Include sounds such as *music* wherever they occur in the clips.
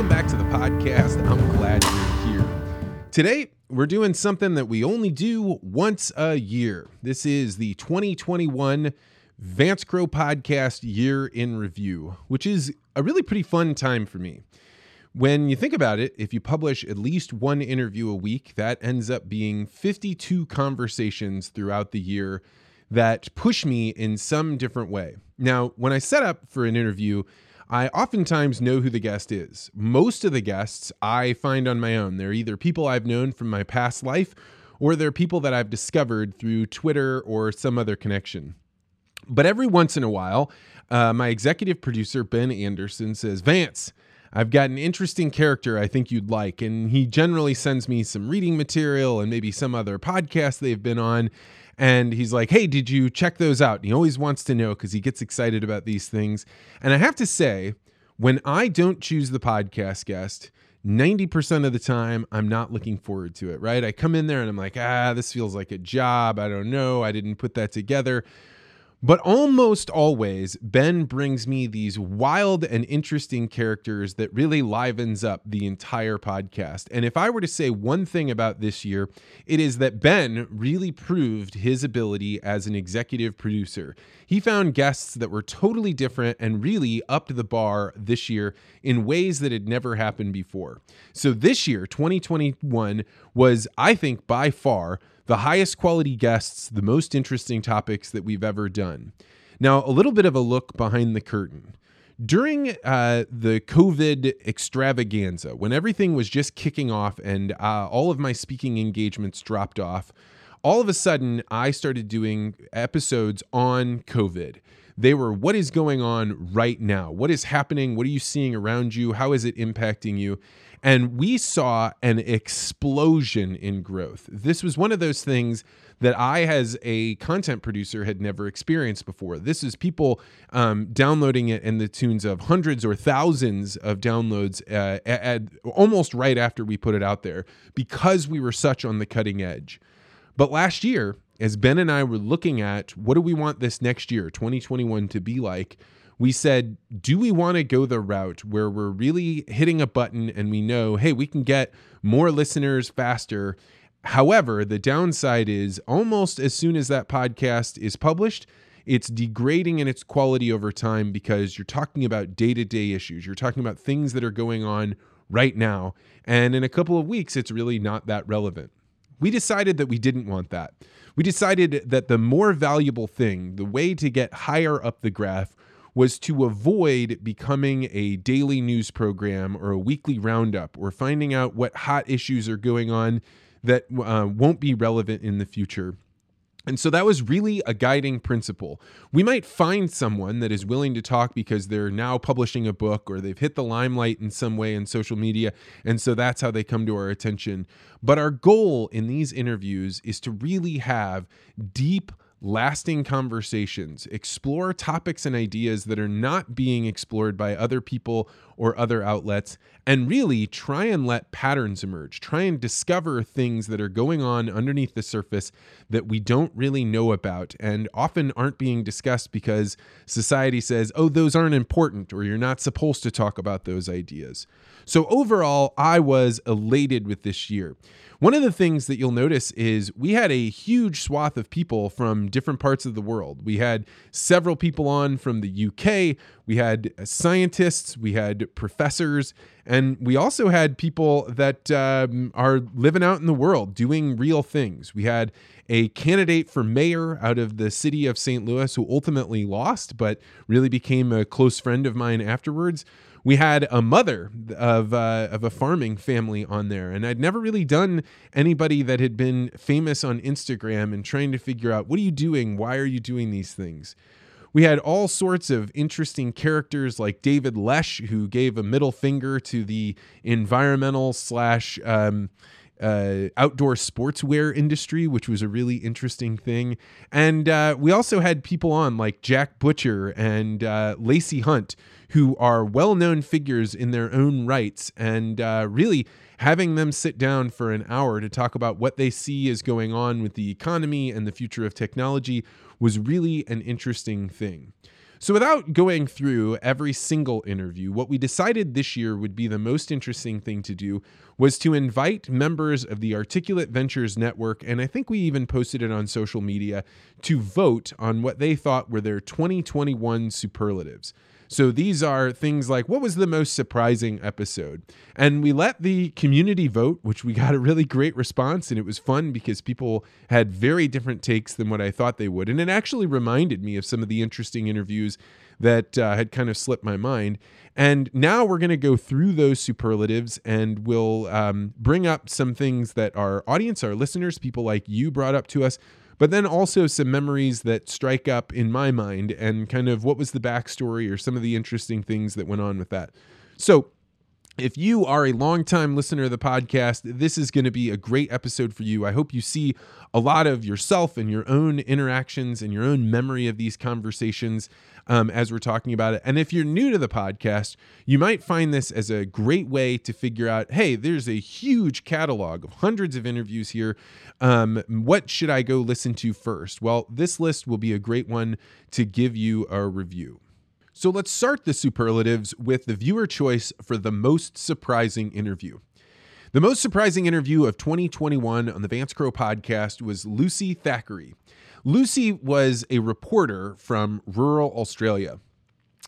Welcome back to the podcast. I'm glad you're here. Today, we're doing something that we only do once a year. This is the 2021 Vance Crowe Podcast Year in Review, which is a really pretty fun time for me. When you think about it, if you publish at least one interview a week, that ends up being 52 conversations throughout the year that push me in some different way. Now, when I set up for an interview, I oftentimes know who the guest is. Most of the guests I find on my own. They're either people I've known from my past life or they're people that I've discovered through Twitter or some other connection. But every once in a while, uh, my executive producer, Ben Anderson, says, Vance, I've got an interesting character I think you'd like. And he generally sends me some reading material and maybe some other podcast they've been on. And he's like, hey, did you check those out? And he always wants to know because he gets excited about these things. And I have to say, when I don't choose the podcast guest, 90% of the time, I'm not looking forward to it, right? I come in there and I'm like, ah, this feels like a job. I don't know. I didn't put that together. But almost always, Ben brings me these wild and interesting characters that really livens up the entire podcast. And if I were to say one thing about this year, it is that Ben really proved his ability as an executive producer. He found guests that were totally different and really upped the bar this year in ways that had never happened before. So this year, 2021, was, I think, by far the highest quality guests, the most interesting topics that we've ever done. Now, a little bit of a look behind the curtain. During uh, the COVID extravaganza, when everything was just kicking off and uh, all of my speaking engagements dropped off, all of a sudden I started doing episodes on COVID. They were what is going on right now? What is happening? What are you seeing around you? How is it impacting you? And we saw an explosion in growth. This was one of those things that I, as a content producer, had never experienced before. This is people um, downloading it in the tunes of hundreds or thousands of downloads uh, at, at almost right after we put it out there because we were such on the cutting edge. But last year, as Ben and I were looking at what do we want this next year, 2021, to be like, we said, do we want to go the route where we're really hitting a button and we know, hey, we can get more listeners faster? However, the downside is almost as soon as that podcast is published, it's degrading in its quality over time because you're talking about day to day issues. You're talking about things that are going on right now. And in a couple of weeks, it's really not that relevant. We decided that we didn't want that. We decided that the more valuable thing, the way to get higher up the graph, was to avoid becoming a daily news program or a weekly roundup or finding out what hot issues are going on that uh, won't be relevant in the future. And so that was really a guiding principle. We might find someone that is willing to talk because they're now publishing a book or they've hit the limelight in some way in social media. And so that's how they come to our attention. But our goal in these interviews is to really have deep, lasting conversations, explore topics and ideas that are not being explored by other people or other outlets, and really try and let patterns emerge. Try and discover things that are going on underneath the surface that we don't really know about and often aren't being discussed because society says, oh, those aren't important or you're not supposed to talk about those ideas. So, overall, I was elated with this year. One of the things that you'll notice is we had a huge swath of people from different parts of the world. We had several people on from the UK, we had scientists, we had professors, and we also had people that um, are living out in the world doing real things. We had a candidate for mayor out of the city of St. Louis who ultimately lost, but really became a close friend of mine afterwards we had a mother of uh, of a farming family on there, and I'd never really done anybody that had been famous on Instagram and trying to figure out what are you doing, why are you doing these things. We had all sorts of interesting characters like David Lesh, who gave a middle finger to the environmental slash um, uh, outdoor sportswear industry, which was a really interesting thing. And uh, we also had people on like Jack Butcher and uh, Lacy Hunt, who are well known figures in their own rights, and uh, really having them sit down for an hour to talk about what they see is going on with the economy and the future of technology was really an interesting thing. So, without going through every single interview, what we decided this year would be the most interesting thing to do was to invite members of the Articulate Ventures Network, and I think we even posted it on social media, to vote on what they thought were their 2021 superlatives. So these are things like what was the most surprising episode? And we let the community vote, which we got a really great response. And it was fun because people had very different takes than what I thought they would. And it actually reminded me of some of the interesting interviews that uh, had kind of slipped my mind. And now we're going to go through those superlatives and we'll um, bring up some things that our audience, our listeners, people like you brought up to us but then also some memories that strike up in my mind and kind of what was the backstory or some of the interesting things that went on with that. So, if you are a longtime listener of the podcast, this is going to be a great episode for you. I hope you see a lot of yourself and your own interactions and your own memory of these conversations um, as we're talking about it. And if you're new to the podcast, you might find this as a great way to figure out hey, there's a huge catalog of hundreds of interviews here. Um, what should I go listen to first? Well, this list will be a great one to give you a review. So let's start the superlatives with the viewer choice for the most surprising interview. The most surprising interview of 2021 on the Vance Crowe podcast was Lucy Thackray. Lucy was a reporter from rural Australia.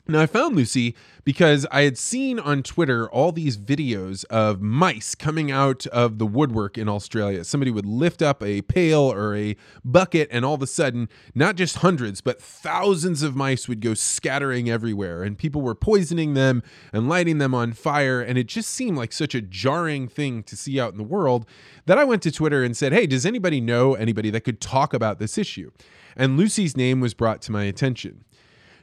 Now, I found Lucy because I had seen on Twitter all these videos of mice coming out of the woodwork in Australia. Somebody would lift up a pail or a bucket, and all of a sudden, not just hundreds, but thousands of mice would go scattering everywhere, and people were poisoning them and lighting them on fire. And it just seemed like such a jarring thing to see out in the world that I went to Twitter and said, Hey, does anybody know anybody that could talk about this issue? And Lucy's name was brought to my attention.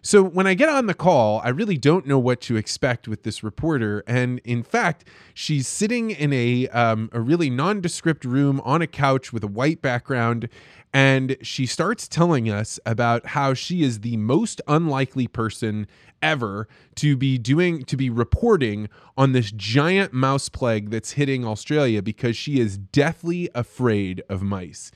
So when I get on the call, I really don't know what to expect with this reporter. And in fact, she's sitting in a um, a really nondescript room on a couch with a white background, and she starts telling us about how she is the most unlikely person ever to be doing to be reporting on this giant mouse plague that's hitting Australia because she is deathly afraid of mice.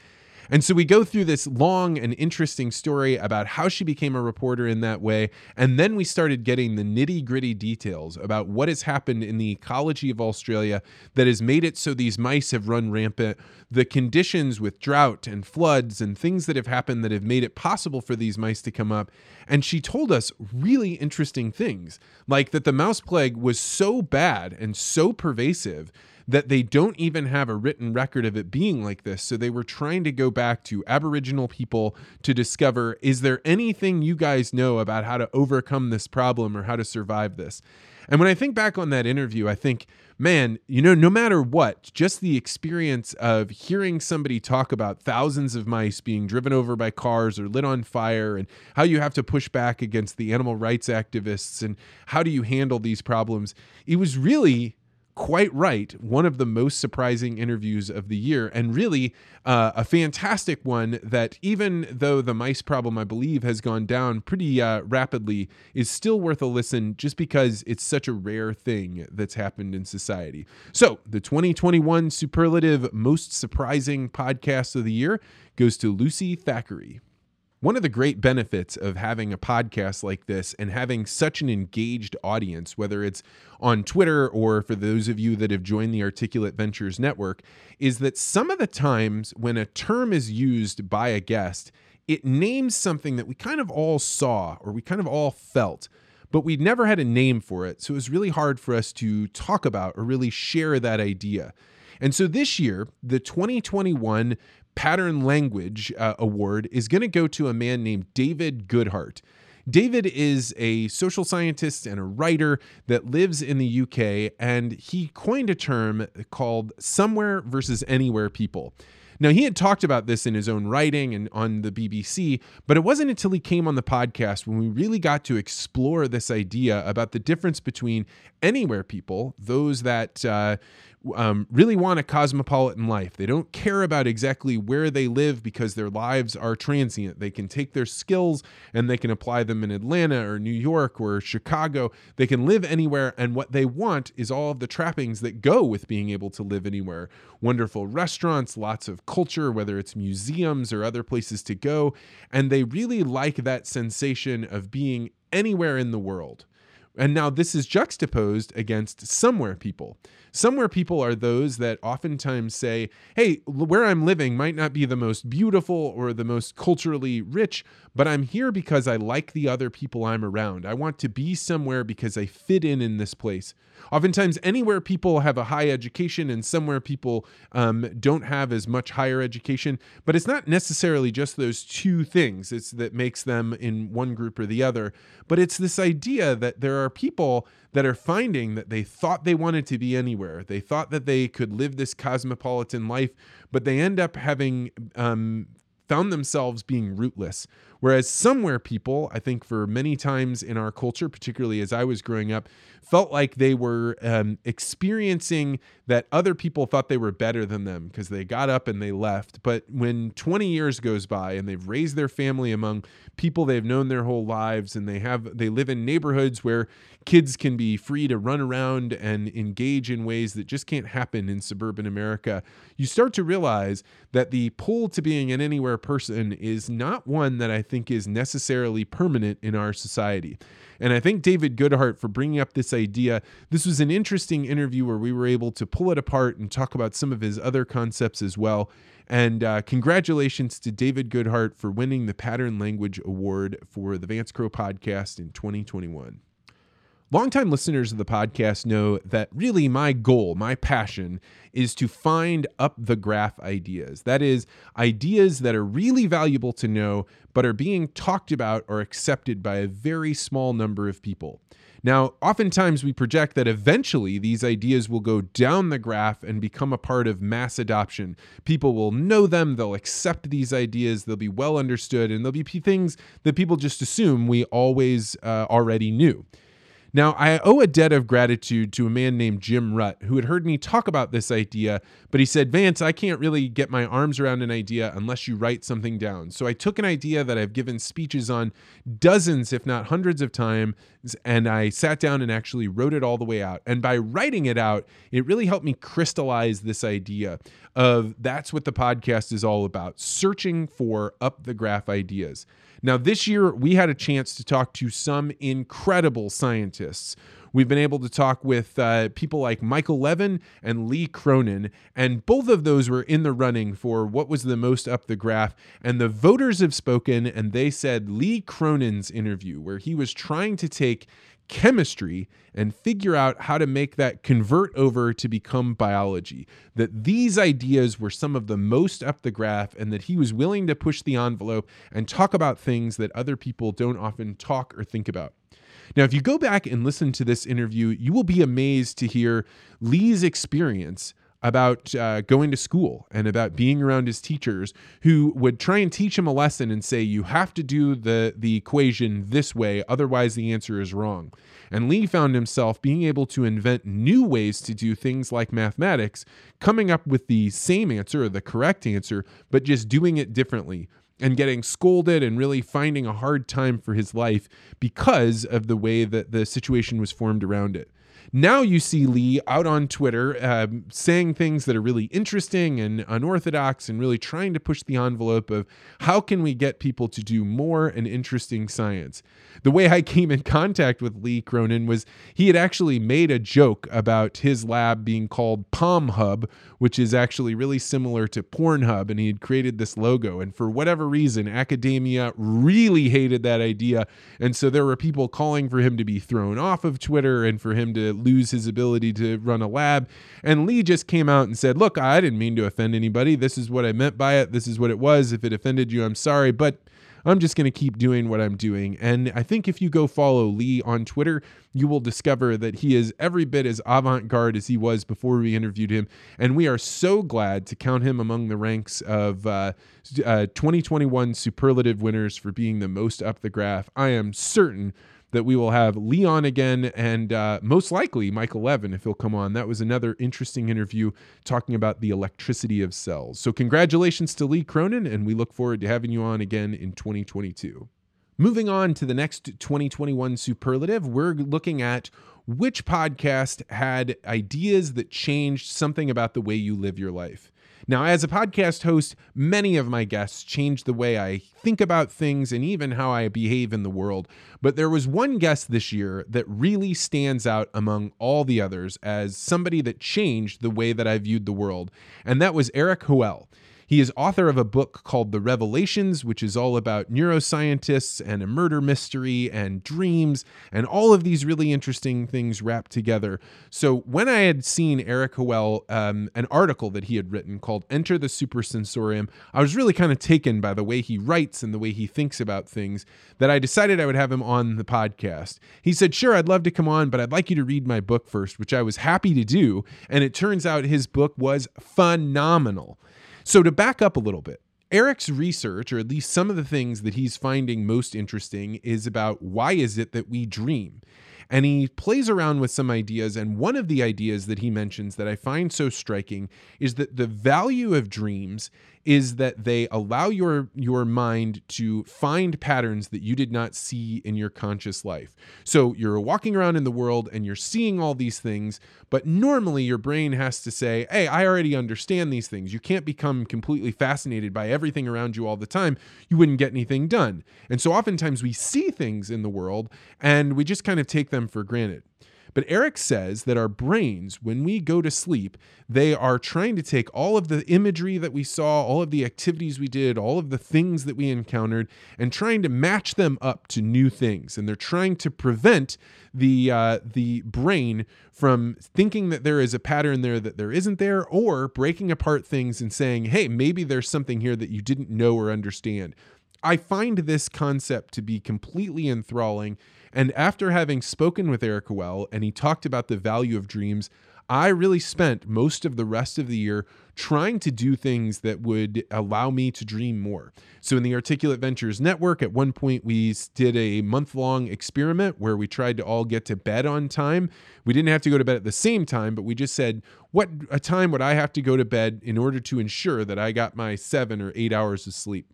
And so we go through this long and interesting story about how she became a reporter in that way. And then we started getting the nitty gritty details about what has happened in the ecology of Australia that has made it so these mice have run rampant, the conditions with drought and floods and things that have happened that have made it possible for these mice to come up. And she told us really interesting things, like that the mouse plague was so bad and so pervasive that they don't even have a written record of it being like this. So they were trying to go back to Aboriginal people to discover is there anything you guys know about how to overcome this problem or how to survive this? And when I think back on that interview, I think, man, you know, no matter what, just the experience of hearing somebody talk about thousands of mice being driven over by cars or lit on fire and how you have to push back against the animal rights activists and how do you handle these problems, it was really quite right, one of the most surprising interviews of the year, and really uh, a fantastic one that, even though the mice problem, I believe, has gone down pretty uh, rapidly, is still worth a listen just because it's such a rare thing that's happened in society. So, the 2021 superlative most surprising podcast of the year goes to Lucy Thackray. One of the great benefits of having a podcast like this and having such an engaged audience, whether it's on Twitter or for those of you that have joined the Articulate Ventures Network, is that some of the times when a term is used by a guest, it names something that we kind of all saw or we kind of all felt but we'd never had a name for it. So it was really hard for us to talk about or really share that idea. And so this year, the 2021 Pattern Language uh, Award is going to go to a man named David Goodhart. David is a social scientist and a writer that lives in the UK, and he coined a term called somewhere versus anywhere people. Now, he had talked about this in his own writing and on the BBC, but it wasn't until he came on the podcast when we really got to explore this idea about the difference between anywhere people, those that uh, um, really want a cosmopolitan life. They don't care about exactly where they live because their lives are transient. They can take their skills and they can apply them in Atlanta or New York or Chicago. They can live anywhere. And what they want is all of the trappings that go with being able to live anywhere wonderful restaurants, lots of culture, whether it's museums or other places to go. And they really like that sensation of being anywhere in the world. And now this is juxtaposed against somewhere people. Somewhere people are those that oftentimes say, hey, where I'm living might not be the most beautiful or the most culturally rich, but I'm here because I like the other people I'm around. I want to be somewhere because I fit in in this place. Oftentimes, anywhere people have a high education and somewhere people um, don't have as much higher education, but it's not necessarily just those two things it's that makes them in one group or the other, but it's this idea that there are people that are finding that they thought they wanted to be anywhere. They thought that they could live this cosmopolitan life, but they end up having um, found themselves being rootless. Whereas somewhere people, I think for many times in our culture, particularly as I was growing up, felt like they were um, experiencing that other people thought they were better than them because they got up and they left. But when 20 years goes by and they've raised their family among people they've known their whole lives and they have they live in neighborhoods where kids can be free to run around and engage in ways that just can't happen in suburban America, you start to realize that the pull to being an anywhere person is not one that I think is necessarily permanent in our society. And I thank David Goodhart for bringing up this idea. This was an interesting interview where we were able to pull it apart and talk about some of his other concepts as well. And uh, congratulations to David Goodhart for winning the Pattern Language Award for the Vance Crowe podcast in 2021. Longtime listeners of the podcast know that really my goal, my passion, is to find up the graph ideas. That is, ideas that are really valuable to know, but are being talked about or accepted by a very small number of people. Now, oftentimes we project that eventually these ideas will go down the graph and become a part of mass adoption. People will know them, they'll accept these ideas, they'll be well understood, and there'll be things that people just assume we always uh, already knew. Now, I owe a debt of gratitude to a man named Jim Rutt who had heard me talk about this idea, but he said, Vance, I can't really get my arms around an idea unless you write something down. So I took an idea that I've given speeches on dozens, if not hundreds of times, and I sat down and actually wrote it all the way out. And by writing it out, it really helped me crystallize this idea of that's what the podcast is all about searching for up the graph ideas. Now, this year, we had a chance to talk to some incredible scientists. We've been able to talk with uh, people like Michael Levin and Lee Cronin, and both of those were in the running for what was the most up the graph. And the voters have spoken, and they said Lee Cronin's interview, where he was trying to take chemistry and figure out how to make that convert over to become biology. That these ideas were some of the most up the graph, and that he was willing to push the envelope and talk about things that other people don't often talk or think about. Now, if you go back and listen to this interview, you will be amazed to hear Lee's experience about uh, going to school and about being around his teachers who would try and teach him a lesson and say you have to do the the equation this way otherwise the answer is wrong. And lee found himself being able to invent new ways to do things like mathematics coming up with the same answer or the correct answer but just doing it differently and getting scolded and really finding a hard time for his life because of the way that the situation was formed around it now you see Lee out on Twitter uh, saying things that are really interesting and unorthodox and really trying to push the envelope of how can we get people to do more and interesting science. The way I *laughs* came in contact with Lee Cronin was he had actually made a joke about his lab being called Palm Hub, which is actually really similar to Pornhub, and he had created this logo. And for whatever reason, academia really hated that idea. And so there were people calling for him to be thrown off of Twitter and for him to lose his ability to run a lab. And Lee just came out and said, Look, I didn't mean to offend anybody. This is what I meant by it. This is what it was. If it offended you, I'm sorry. But I'm just going to keep doing what I'm doing. And I think if you go follow Lee on Twitter, you will discover that he is every bit as avant garde as he was before we interviewed him. And we are so glad to count him among the ranks of uh, uh, 2021 superlative winners for being the most up the graph. I am certain that we will have Leon again and uh, most likely Michael Levin if he'll come on. That was another interesting interview talking about the electricity of cells. So, congratulations to Lee Cronin, and we look forward to having you on again in 2022. Moving on to the next 2021 superlative, we're looking at which podcast had ideas that changed something about the way you live your life. Now, as a podcast host, many of my guests change the way I think about things and even how I behave in the world. But there was one guest this year that really stands out among all the others as somebody that changed the way that I viewed the world, and that was Erik Hoel. He is author of a book called The Revelations, which is all about neuroscientists and a murder mystery and dreams and all of these really interesting things wrapped together. So, when I had seen Erik Hoel, um, an article that he had written called Enter the Supersensorium, I was really kind of taken by the way he writes and the way he thinks about things that I decided I would have him on the podcast. He said, Sure, I'd love to come on, but I'd like you to read my book first, which I was happy to do. And it turns out his book was phenomenal. So, to back up a little bit, Erik's research, or at least some of the things that he's finding most interesting, is about why is it that we dream? And he plays around with some ideas. And one of the ideas that he mentions that I find so striking is that the value of dreams is that they allow your your mind to find patterns that you did not see in your conscious life. So you're walking around in the world and you're seeing all these things, but normally your brain has to say, "Hey, I already understand these things." You can't become completely fascinated by everything around you all the time. You wouldn't get anything done. And so oftentimes we see things in the world and we just kind of take them for granted. But Erik says that our brains, when we go to sleep, they are trying to take all of the imagery that we saw, all of the activities we did, all of the things that we encountered, and trying to match them up to new things. And they're trying to prevent the uh, the brain from thinking that there is a pattern there that there isn't there, or breaking apart things and saying, "Hey, maybe there's something here that you didn't know or understand." I find this concept to be completely enthralling and after having spoken with Erik Hoel and he talked about the value of dreams, I really spent most of the rest of the year trying to do things that would allow me to dream more. So, in the Articulate Ventures Network, at one point, we did a month long experiment where we tried to all get to bed on time. We didn't have to go to bed at the same time, but we just said, What a time would I have to go to bed in order to ensure that I got my seven or eight hours of sleep?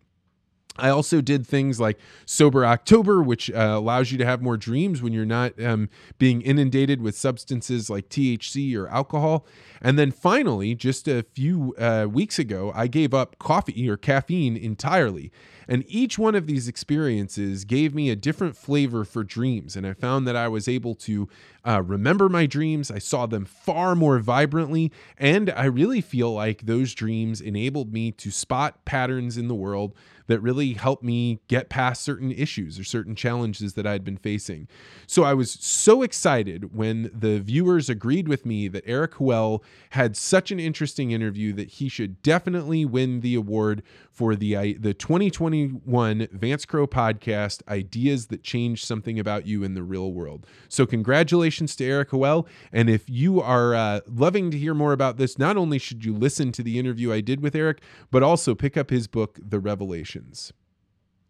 I also did things like Sober October, which uh, allows you to have more dreams when you're not um, being inundated with substances like THC or alcohol. And then finally, just a few uh, weeks ago, I gave up coffee or caffeine entirely. And each one of these experiences gave me a different flavor for dreams. And I found that I was able to uh, remember my dreams. I saw them far more vibrantly. And I really feel like those dreams enabled me to spot patterns in the world that really helped me get past certain issues or certain challenges that I'd been facing. So I was so excited when the viewers agreed with me that Erik Hoel had such an interesting interview that he should definitely win the award for the the 2021 Vance Crowe podcast Ideas that Change Something About You in the Real World. So congratulations to Erik Hoel and if you are uh, loving to hear more about this, not only should you listen to the interview I did with Erik, but also pick up his book The Revelation.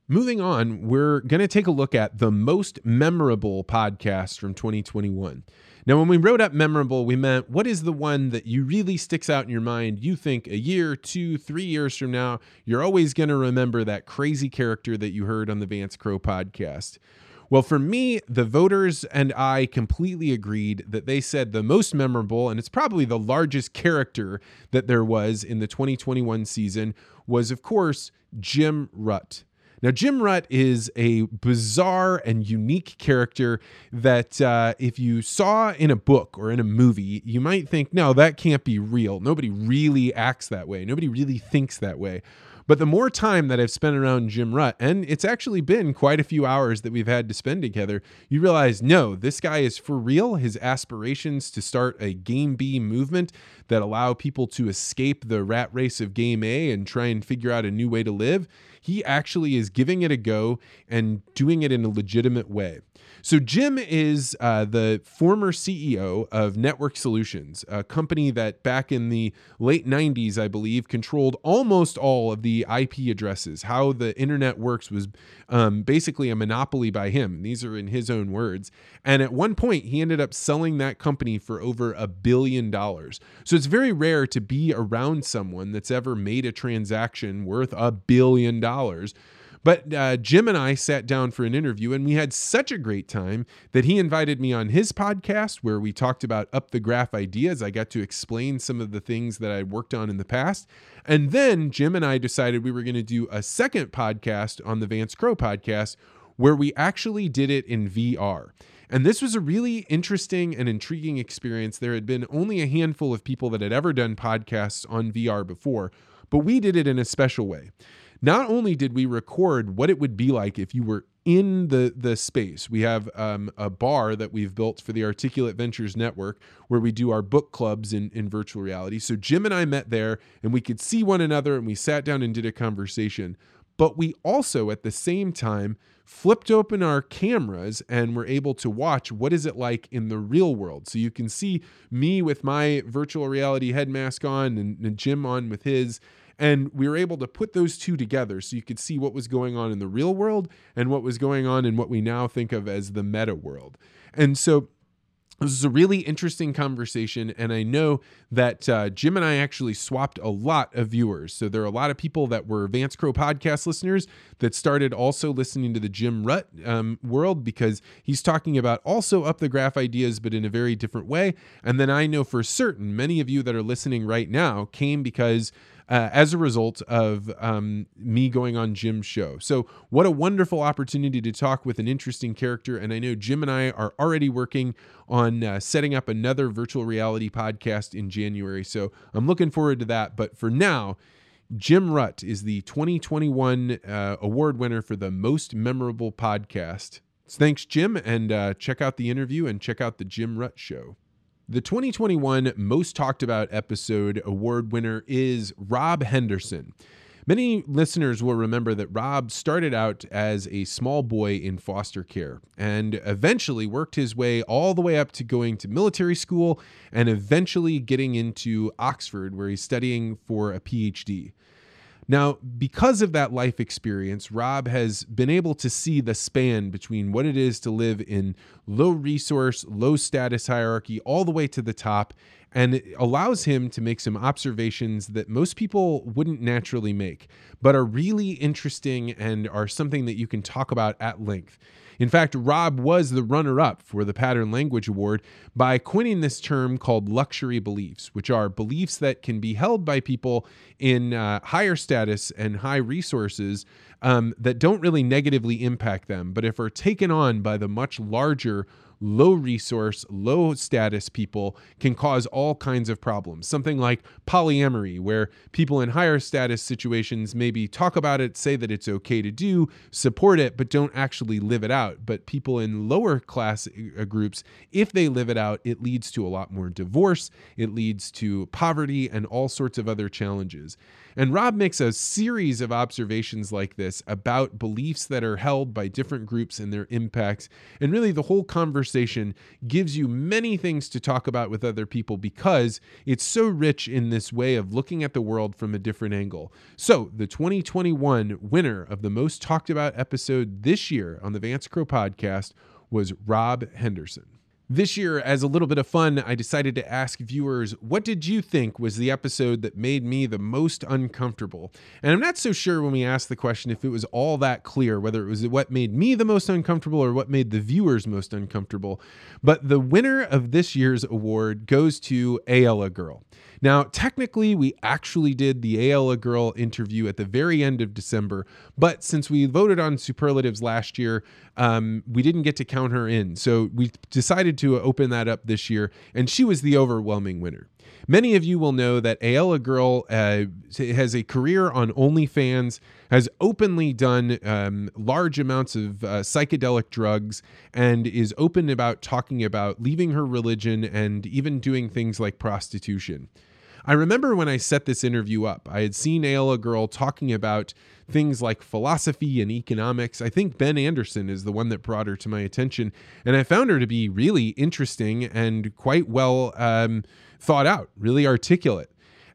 Moving on, we're going to take a look at the most memorable podcast from 2021. Now, when we wrote up memorable, we meant what is the one that you really sticks out in your mind? You think a year, two, three years from now, you're always going to remember that crazy character that you heard on the Vance Crowe podcast. Well, for me, the voters and I completely agreed that they said the most memorable, and it's probably the largest character that there was in the 2021 season, was, of course, Jim Rutt. Now, Jim Rutt is a bizarre and unique character that, uh, if you saw in a book or in a movie, you might think, no, that can't be real. Nobody really acts that way. Nobody really thinks that way. But the more time that I've spent around Jim Rutt, and it's actually been quite a few hours that we've had to spend together, you realize no, this guy is for real. His aspirations to start a Game B movement that allow people to escape the rat race of Game A and try and figure out a new way to live, he actually is giving it a go and doing it in a legitimate way. So, Jim is uh, the former CEO of Network Solutions, a company that back in the late 90s, I believe, controlled almost all of the IP addresses. How the internet works was um, basically a monopoly by him. These are in his own words. And at one point, he ended up selling that company for over a billion dollars. So, it's very rare to be around someone that's ever made a transaction worth a billion dollars But uh, Jim and I sat down for an interview, and we had such a great time that he invited me on his podcast where we talked about up the graph ideas. I got to explain some of the things that I'd worked on in the past. And then Jim and I decided we were going to do a second podcast on the Vance Crowe podcast where we actually did it in VR. And this was a really interesting and intriguing experience. There had been only a handful of people that had ever done podcasts on VR before, but we did it in a special way. Not only did we record what it would be like if you were in the the space. We have um, a bar that we've built for the Articulate Ventures Network where we do our book clubs in, in virtual reality. So Jim and I met there and we could see one another and we sat down and did a conversation. But we also at the same time flipped open our cameras and were able to watch what is it like in the real world. So you can see me with my virtual reality head mask on and, and Jim on with his and we were able to put those two together so you could see what was going on in the real world and what was going on in what we now think of as the meta world. And so this is a really interesting conversation, and I know that uh, Jim and I actually swapped a lot of viewers. So there are a lot of people that were Vance Crowe podcast listeners that started also listening to the Jim Rutt um, world because he's talking about also up the graph ideas, but in a very different way. And then I know for certain many of you that are listening right now came because uh, as a result of um, me going on Jim's show. So, what a wonderful opportunity to talk with an interesting character. And I know Jim and I are already working on uh, setting up another virtual reality podcast in January. So, I'm looking forward to that. But for now, Jim Rutt is the 2021 uh, award winner for the most memorable podcast. Thanks, Jim, and uh, check out the interview and check out the Jim Rutt show. The 2021 Most Talked About Episode award winner is Rob Henderson. Many listeners will remember that Rob started out as a small boy in foster care and eventually worked his way all the way up to going to military school and eventually getting into Oxford, where he's studying for a PhD. Now, because of that life experience, Rob has been able to see the span between what it is to live in low resource, low status hierarchy, all the way to the top. And it allows him to make some observations that most people wouldn't naturally make, but are really interesting and are something that you can talk about at length. In fact, Rob was the runner up for the Pattern Language Award by coining this term called luxury beliefs, which are beliefs that can be held by people in uh, higher status and high resources um, that don't really negatively impact them, but if are taken on by the much larger low resource, low status people can cause all kinds of problems. Something like polyamory, where people in higher status situations maybe talk about it, say that it's okay to do, support it, but don't actually live it out. But people in lower class uh, groups, if they live it out, it leads to a lot more divorce, it leads to poverty and all sorts of other challenges. And Rob makes a series of observations like this about beliefs that are held by different groups and their impacts. And really, the whole conversation gives you many things to talk about with other people because it's so rich in this way of looking at the world from a different angle. So, the 2021 winner of the most talked about episode this year on the Vance Crowe podcast was Rob Henderson. This year, as a little bit of fun, I decided to ask viewers, what did you think was the episode that made me the most uncomfortable? And I'm not so sure when we asked the question if it was all that clear, whether it was what made me the most uncomfortable or what made the viewers most uncomfortable. But the winner of this year's award goes to Aella Girl. Now, technically, we actually did the Aella Girl interview at the very end of December, but since we voted on superlatives last year, um, we didn't get to count her in. So we decided to open that up this year, and she was the overwhelming winner. Many of you will know that Aella Girl uh, has a career on OnlyFans, has openly done um, large amounts of uh, psychedelic drugs, and is open about talking about leaving her religion and even doing things like prostitution. I remember when I set this interview up, I had seen Aella Girl talking about things like philosophy and economics. I think Ben Anderson is the one that brought her to my attention, and I found her to be really interesting and quite well um, thought out, really articulate.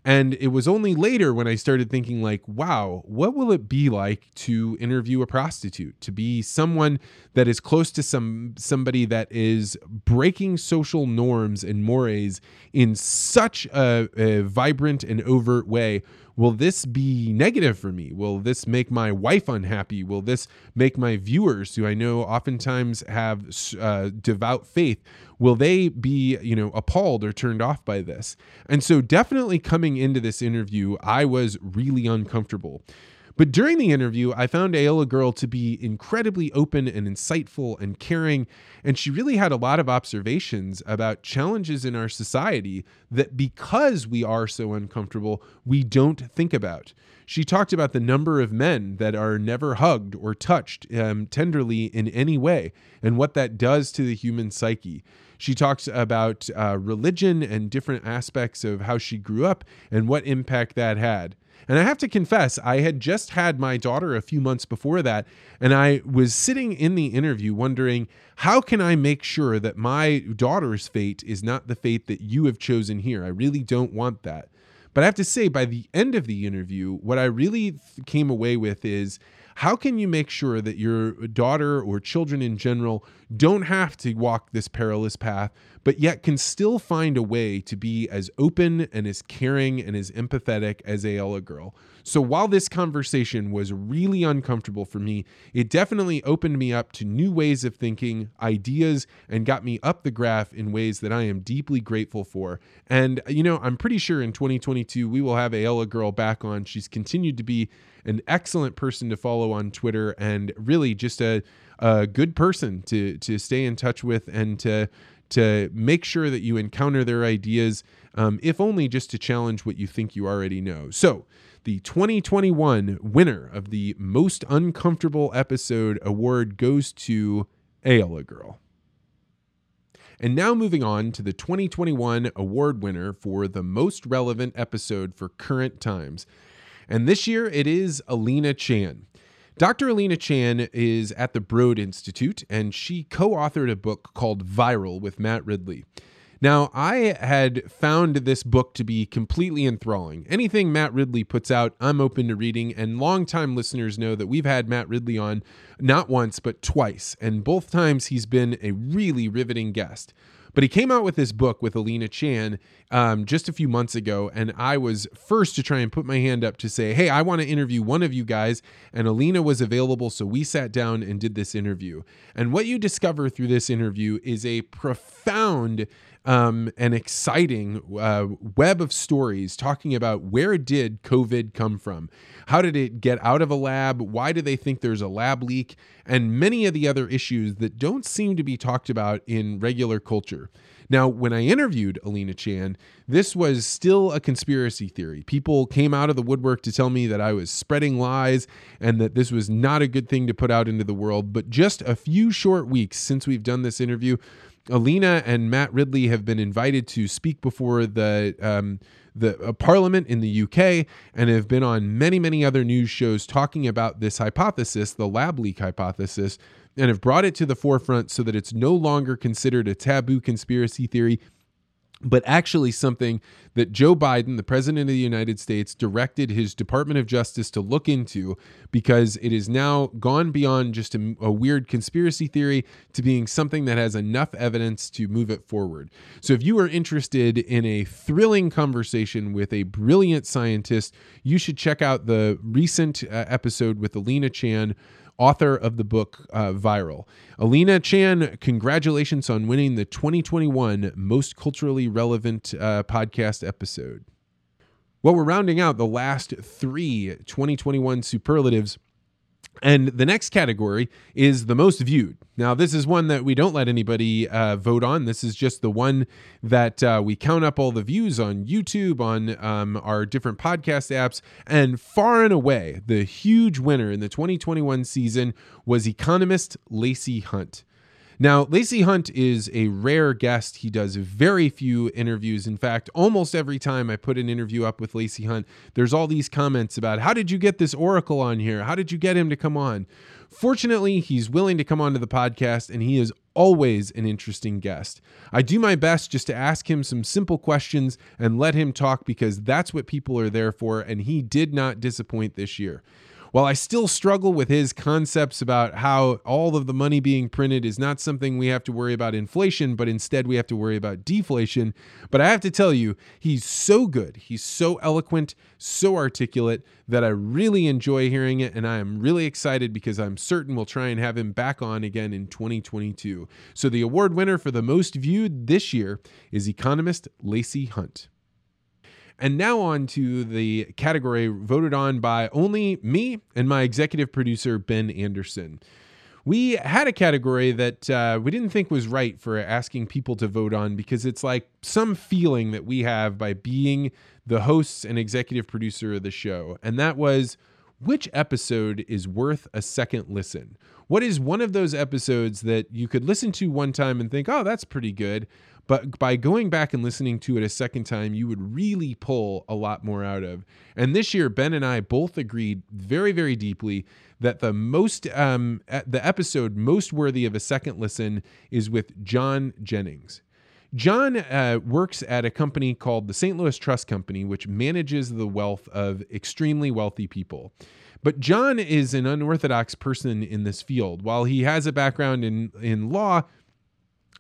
And it was only later when I started thinking, like, wow, what will it be like to interview a prostitute? To be someone that is close to some somebody that is breaking social norms and mores in such a, a vibrant and overt way will this be negative for me? Will this make my wife unhappy? Will this make my viewers, who I know oftentimes have uh, devout faith, will they be, you know, appalled or turned off by this? And so, definitely coming into this interview, I was really uncomfortable. But during the interview, I found Aella Girl to be incredibly open and insightful and caring, and she really had a lot of observations about challenges in our society that because we are so uncomfortable, we don't think about. She talked about the number of men that are never hugged or touched um, tenderly in any way and what that does to the human psyche. She talks about uh, religion and different aspects of how she grew up and what impact that had. And I have to confess, I had just had my daughter a few months before that, and I was sitting in the interview wondering, how can I make sure that my daughter's fate is not the fate that you have chosen here? I really don't want that. But I have to say, by the end of the interview, what I really came away with is how can you make sure that your daughter or children in general don't have to walk this perilous path, but yet can still find a way to be as open and as caring and as empathetic as Aella Girl? So while this conversation was really uncomfortable for me, it definitely opened me up to new ways of thinking, ideas, and got me up the graph in ways that I am deeply grateful for. And, you know, I'm pretty sure in 2022 we will have Aella Girl back on. She's continued to be an excellent person to follow on Twitter and really just a, a good person to to stay in touch with and to to make sure that you encounter their ideas, um, if only just to challenge what you think you already know. So, the 2021 winner of the Most Uncomfortable Episode award goes to Aella Girl. And now moving on to the 2021 award winner for the most relevant episode for current times. And this year it is Alina Chan. Dr. Alina Chan is at the Broad Institute and she co authored a book called Viral with Matt Ridley. Now, I had found this book to be completely enthralling. Anything Matt Ridley puts out, I'm open to reading, and longtime listeners know that we've had Matt Ridley on not once, but twice, and both times he's been a really riveting guest. But he came out with this book with Alina Chan um, just a few months ago, and I was first to try and put my hand up to say, hey, I want to interview one of you guys. And Alina was available, so we sat down and did this interview. And what you discover through this interview is a profound um, an exciting uh, web of stories talking about where did COVID come from? How did it get out of a lab? Why do they think there's a lab leak? And many of the other issues that don't seem to be talked about in regular culture. Now, when I interviewed Alina Chan, this was still a conspiracy theory. People came out of the woodwork to tell me that I was spreading lies and that this was not a good thing to put out into the world. But just a few short weeks since we've done this interview, Alina and Matt Ridley have been invited to speak before the um, the uh, Parliament in the UK and have been on many many other news shows talking about this hypothesis, the lab leak hypothesis, and have brought it to the forefront so that it's no longer considered a taboo conspiracy theory but actually something that Joe Biden, the president of the United States, directed his Department of Justice to look into because it is now gone beyond just a, a, weird conspiracy theory to being something that has enough evidence to move it forward. So, if you are interested in a thrilling conversation with a brilliant scientist, you should check out the recent uh, episode with Alina Chan author of the book uh, Viral. Alina Chan, congratulations on winning the 2021 Most Culturally Relevant uh, Podcast episode. Well, we're rounding out the last three 2021 superlatives and the next category is the most viewed. Now, this is one that we don't let anybody uh, vote on. This is just the one that uh, we count up all the views on YouTube, on um, our different podcast apps. And far and away, the huge winner in the 2021 season was economist Lacy Hunt. Now, Lacy Hunt is a rare guest. He does very few interviews. In fact, almost every time I put an interview up with Lacy Hunt, there's all these comments about how did you get this oracle on here? How did you get him to come on? Fortunately, he's willing to come onto the podcast and he is always an interesting guest. I do my best just to ask him some simple questions and let him talk because that's what people are there for, and he did not disappoint this year. While I still struggle with his concepts about how all of the money being printed is not something we have to worry about inflation, but instead we have to worry about deflation. But I have to tell you, he's so good. He's so eloquent, so articulate that I really enjoy hearing it. And I am really excited because I'm certain we'll try and have him back on again in 2022. So the award winner for the most viewed this year is economist Lacy Hunt. And now on to the category voted on by only me and my executive producer, Ben Anderson. We had a category that uh, we didn't think was right for asking people to vote on because it's like some feeling that we have by being the hosts and executive producer of the show. And that was which episode is worth a second listen? What is one of those episodes that you could listen to one time and think, oh, that's pretty good? But by going back and listening to it a second time, you would really pull a lot more out of. And this year, Ben and I both agreed very, very deeply that the most um, the episode most worthy of a second listen is with John Jennings. John uh, works at a company called the St. Louis Trust Company, which manages the wealth of extremely wealthy people. But John is an unorthodox person in this field. While he has a background in, in law,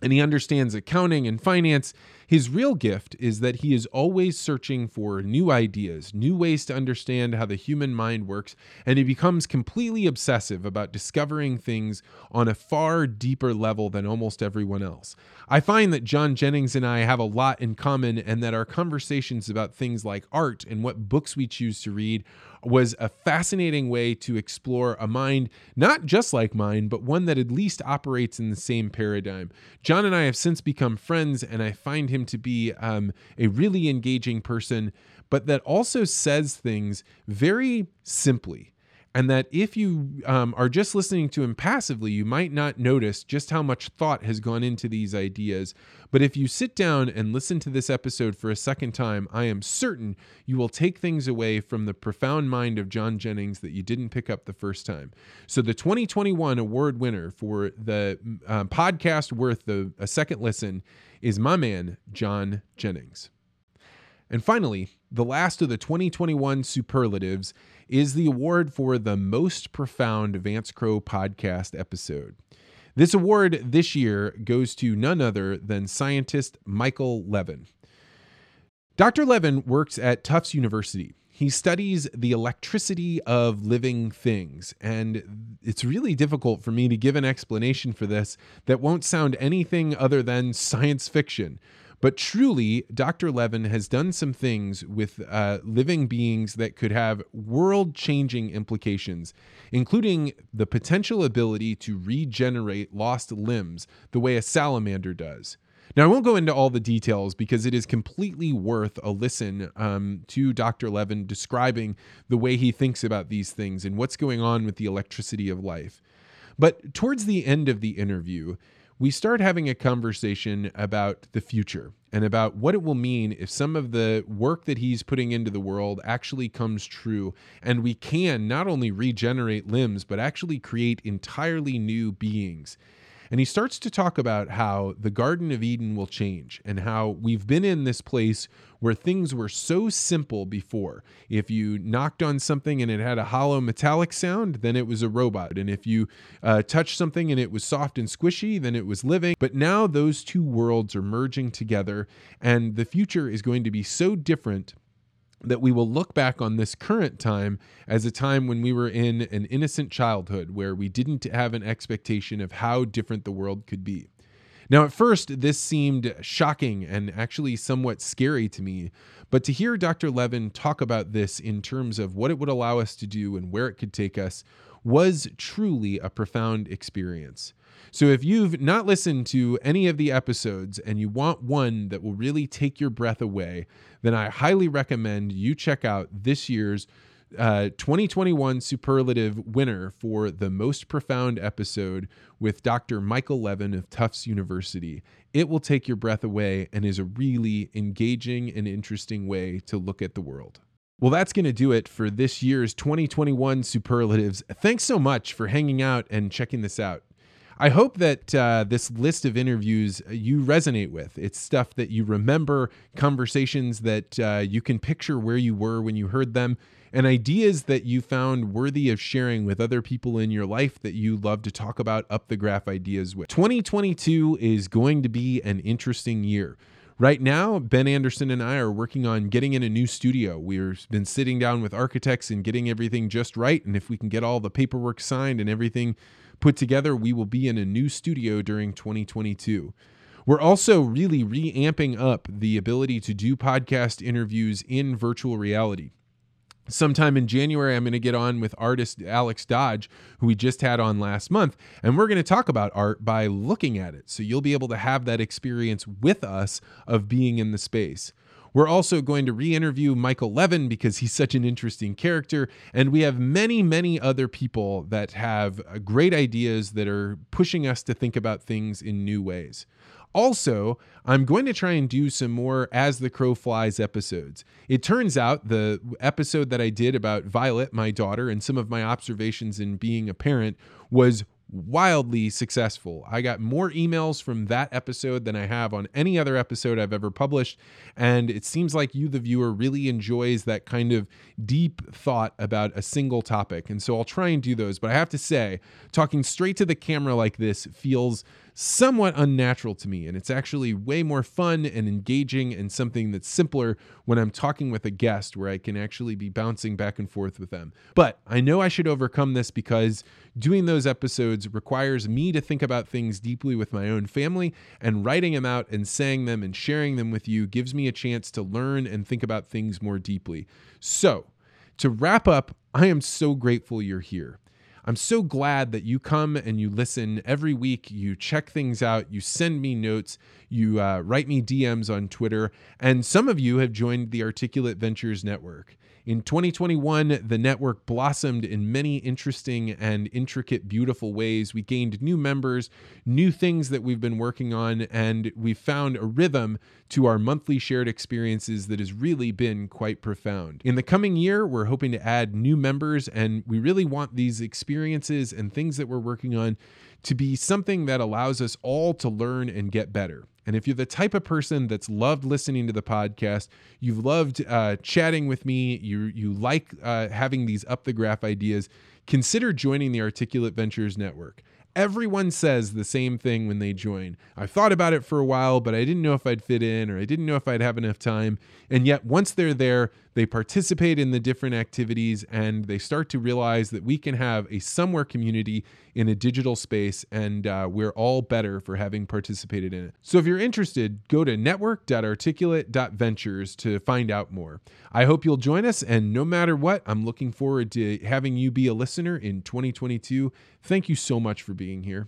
and he understands accounting and finance. His real gift is that he is always searching for new ideas, new ways to understand how the human mind works, and he becomes completely obsessive about discovering things on a far deeper level than almost everyone else. I find that John Jennings and I have a lot in common, and that our conversations about things like art and what books we choose to read was a fascinating way to explore a mind not just like mine, but one that at least operates in the same paradigm. John and I have since become friends, and I find him to be um, a really engaging person, but that also says things very simply and that if you um, are just listening to him passively, you might not notice just how much thought has gone into these ideas. But if you sit down and listen to this episode for a second time, I am certain you will take things away from the profound mind of John Jennings that you didn't pick up the first time. So, the 2021 award winner for the uh, podcast worth the, a second listen is my man, John Jennings. And finally, the last of the 2021 superlatives is the award for the most profound Vance Crowe podcast episode. This award this year goes to none other than scientist Michael Levin. Dr. Levin works at Tufts University. He studies the electricity of living things, and it's really difficult for me to give an explanation for this that won't sound anything other than science fiction. But truly, Dr. Levin has done some things with uh, living beings that could have world changing implications, including the potential ability to regenerate lost limbs the way a salamander does. Now, I won't go into all the details because it is completely worth a listen um, to Dr. Levin describing the way he thinks about these things and what's going on with the electricity of life. But towards the end of the interview, we start having a conversation about the future and about what it will mean if some of the work that he's putting into the world actually comes true. And we can not only regenerate limbs but actually create entirely new beings and he starts to talk about how the Garden of Eden will change and how we've been in this place where things were so simple before. If you knocked on something and it had a hollow metallic sound, then it was a robot. And if you uh, touched something and it was soft and squishy, then it was living. But now those two worlds are merging together, and the future is going to be so different that we will look back on this current time as a time when we were in an innocent childhood where we didn't have an expectation of how different the world could be. Now, at first, this seemed shocking and actually somewhat scary to me, but to hear Dr. Levin talk about this in terms of what it would allow us to do and where it could take us was truly a profound experience. So if you've not listened to any of the episodes and you want one that will really take your breath away, then I highly recommend you check out this year's uh, 2021 superlative winner for the most profound episode with Dr. Michael Levin of Tufts University. It will take your breath away and is a really engaging and interesting way to look at the world. Well, that's going to do it for this year's 2021 superlatives. Thanks so much for hanging out and checking this out. I hope that uh, this list of interviews uh, you resonate with. It's stuff that you remember, conversations that uh, you can picture where you were when you heard them, and ideas that you found worthy of sharing with other people in your life that you love to talk about up the graph ideas with. 2022 is going to be an interesting year. Right now, Ben Anderson and I are working on getting in a new studio. We've been sitting down with architects and getting everything just right. And if we can get all the paperwork signed and everything put together, we will be in a new studio during 2022. We're also really reamping up the ability to do podcast interviews in virtual reality sometime in January, I'm going to get on with artist Alex Dodge, who we just had on last month, and we're going to talk about art by looking at it. So you'll be able to have that experience with us of being in the space. We're also going to re interview Michael Levin because he's such an interesting character. And we have many, many other people that have great ideas that are pushing us to think about things in new ways. Also, I'm going to try and do some more As the Crow Flies episodes. It turns out the episode that I did about Violet, my daughter, and some of my observations in being a parent was wildly successful. I got more emails from that episode than I have on any other episode I've ever published. And it seems like you, the viewer, really enjoys that kind of deep thought about a single topic. And so I'll try and do those. But I have to say, talking straight to the camera like this feels somewhat unnatural to me. And it's actually way more fun and engaging and something that's simpler when I'm talking with a guest where I can actually be bouncing back and forth with them. But I know I should overcome this because doing those episodes requires me to think about things deeply with my own family, and writing them out and saying them and sharing them with you gives me a chance to learn and think about things more deeply. So, to wrap up, I am so grateful you're here. I'm so glad that you come and you listen every week. You check things out. You send me notes. You uh, write me DMs on Twitter. And some of you have joined the Articulate Ventures Network. In 2021, the network blossomed in many interesting and intricate, beautiful ways. We gained new members, new things that we've been working on, and we've found a rhythm to our monthly shared experiences that has really been quite profound. In the coming year, we're hoping to add new members, and we really want these experiences and things that we're working on to be something that allows us all to learn and get better. And if you're the type of person that's loved listening to the podcast, you've loved uh, chatting with me, you you like uh, having these up the graph ideas, consider joining the Articulate Ventures Network. Everyone says the same thing when they join. I thought about it for a while, but I didn't know if I'd fit in or I didn't know if I'd have enough time. And yet, once they're there, they participate in the different activities and they start to realize that we can have a somewhere community in a digital space and uh, we're all better for having participated in it. So, if you're interested, go to network.articulate.ventures to find out more. I hope you'll join us. And no matter what, I'm looking forward to having you be a listener in 2022. Thank you so much for being here.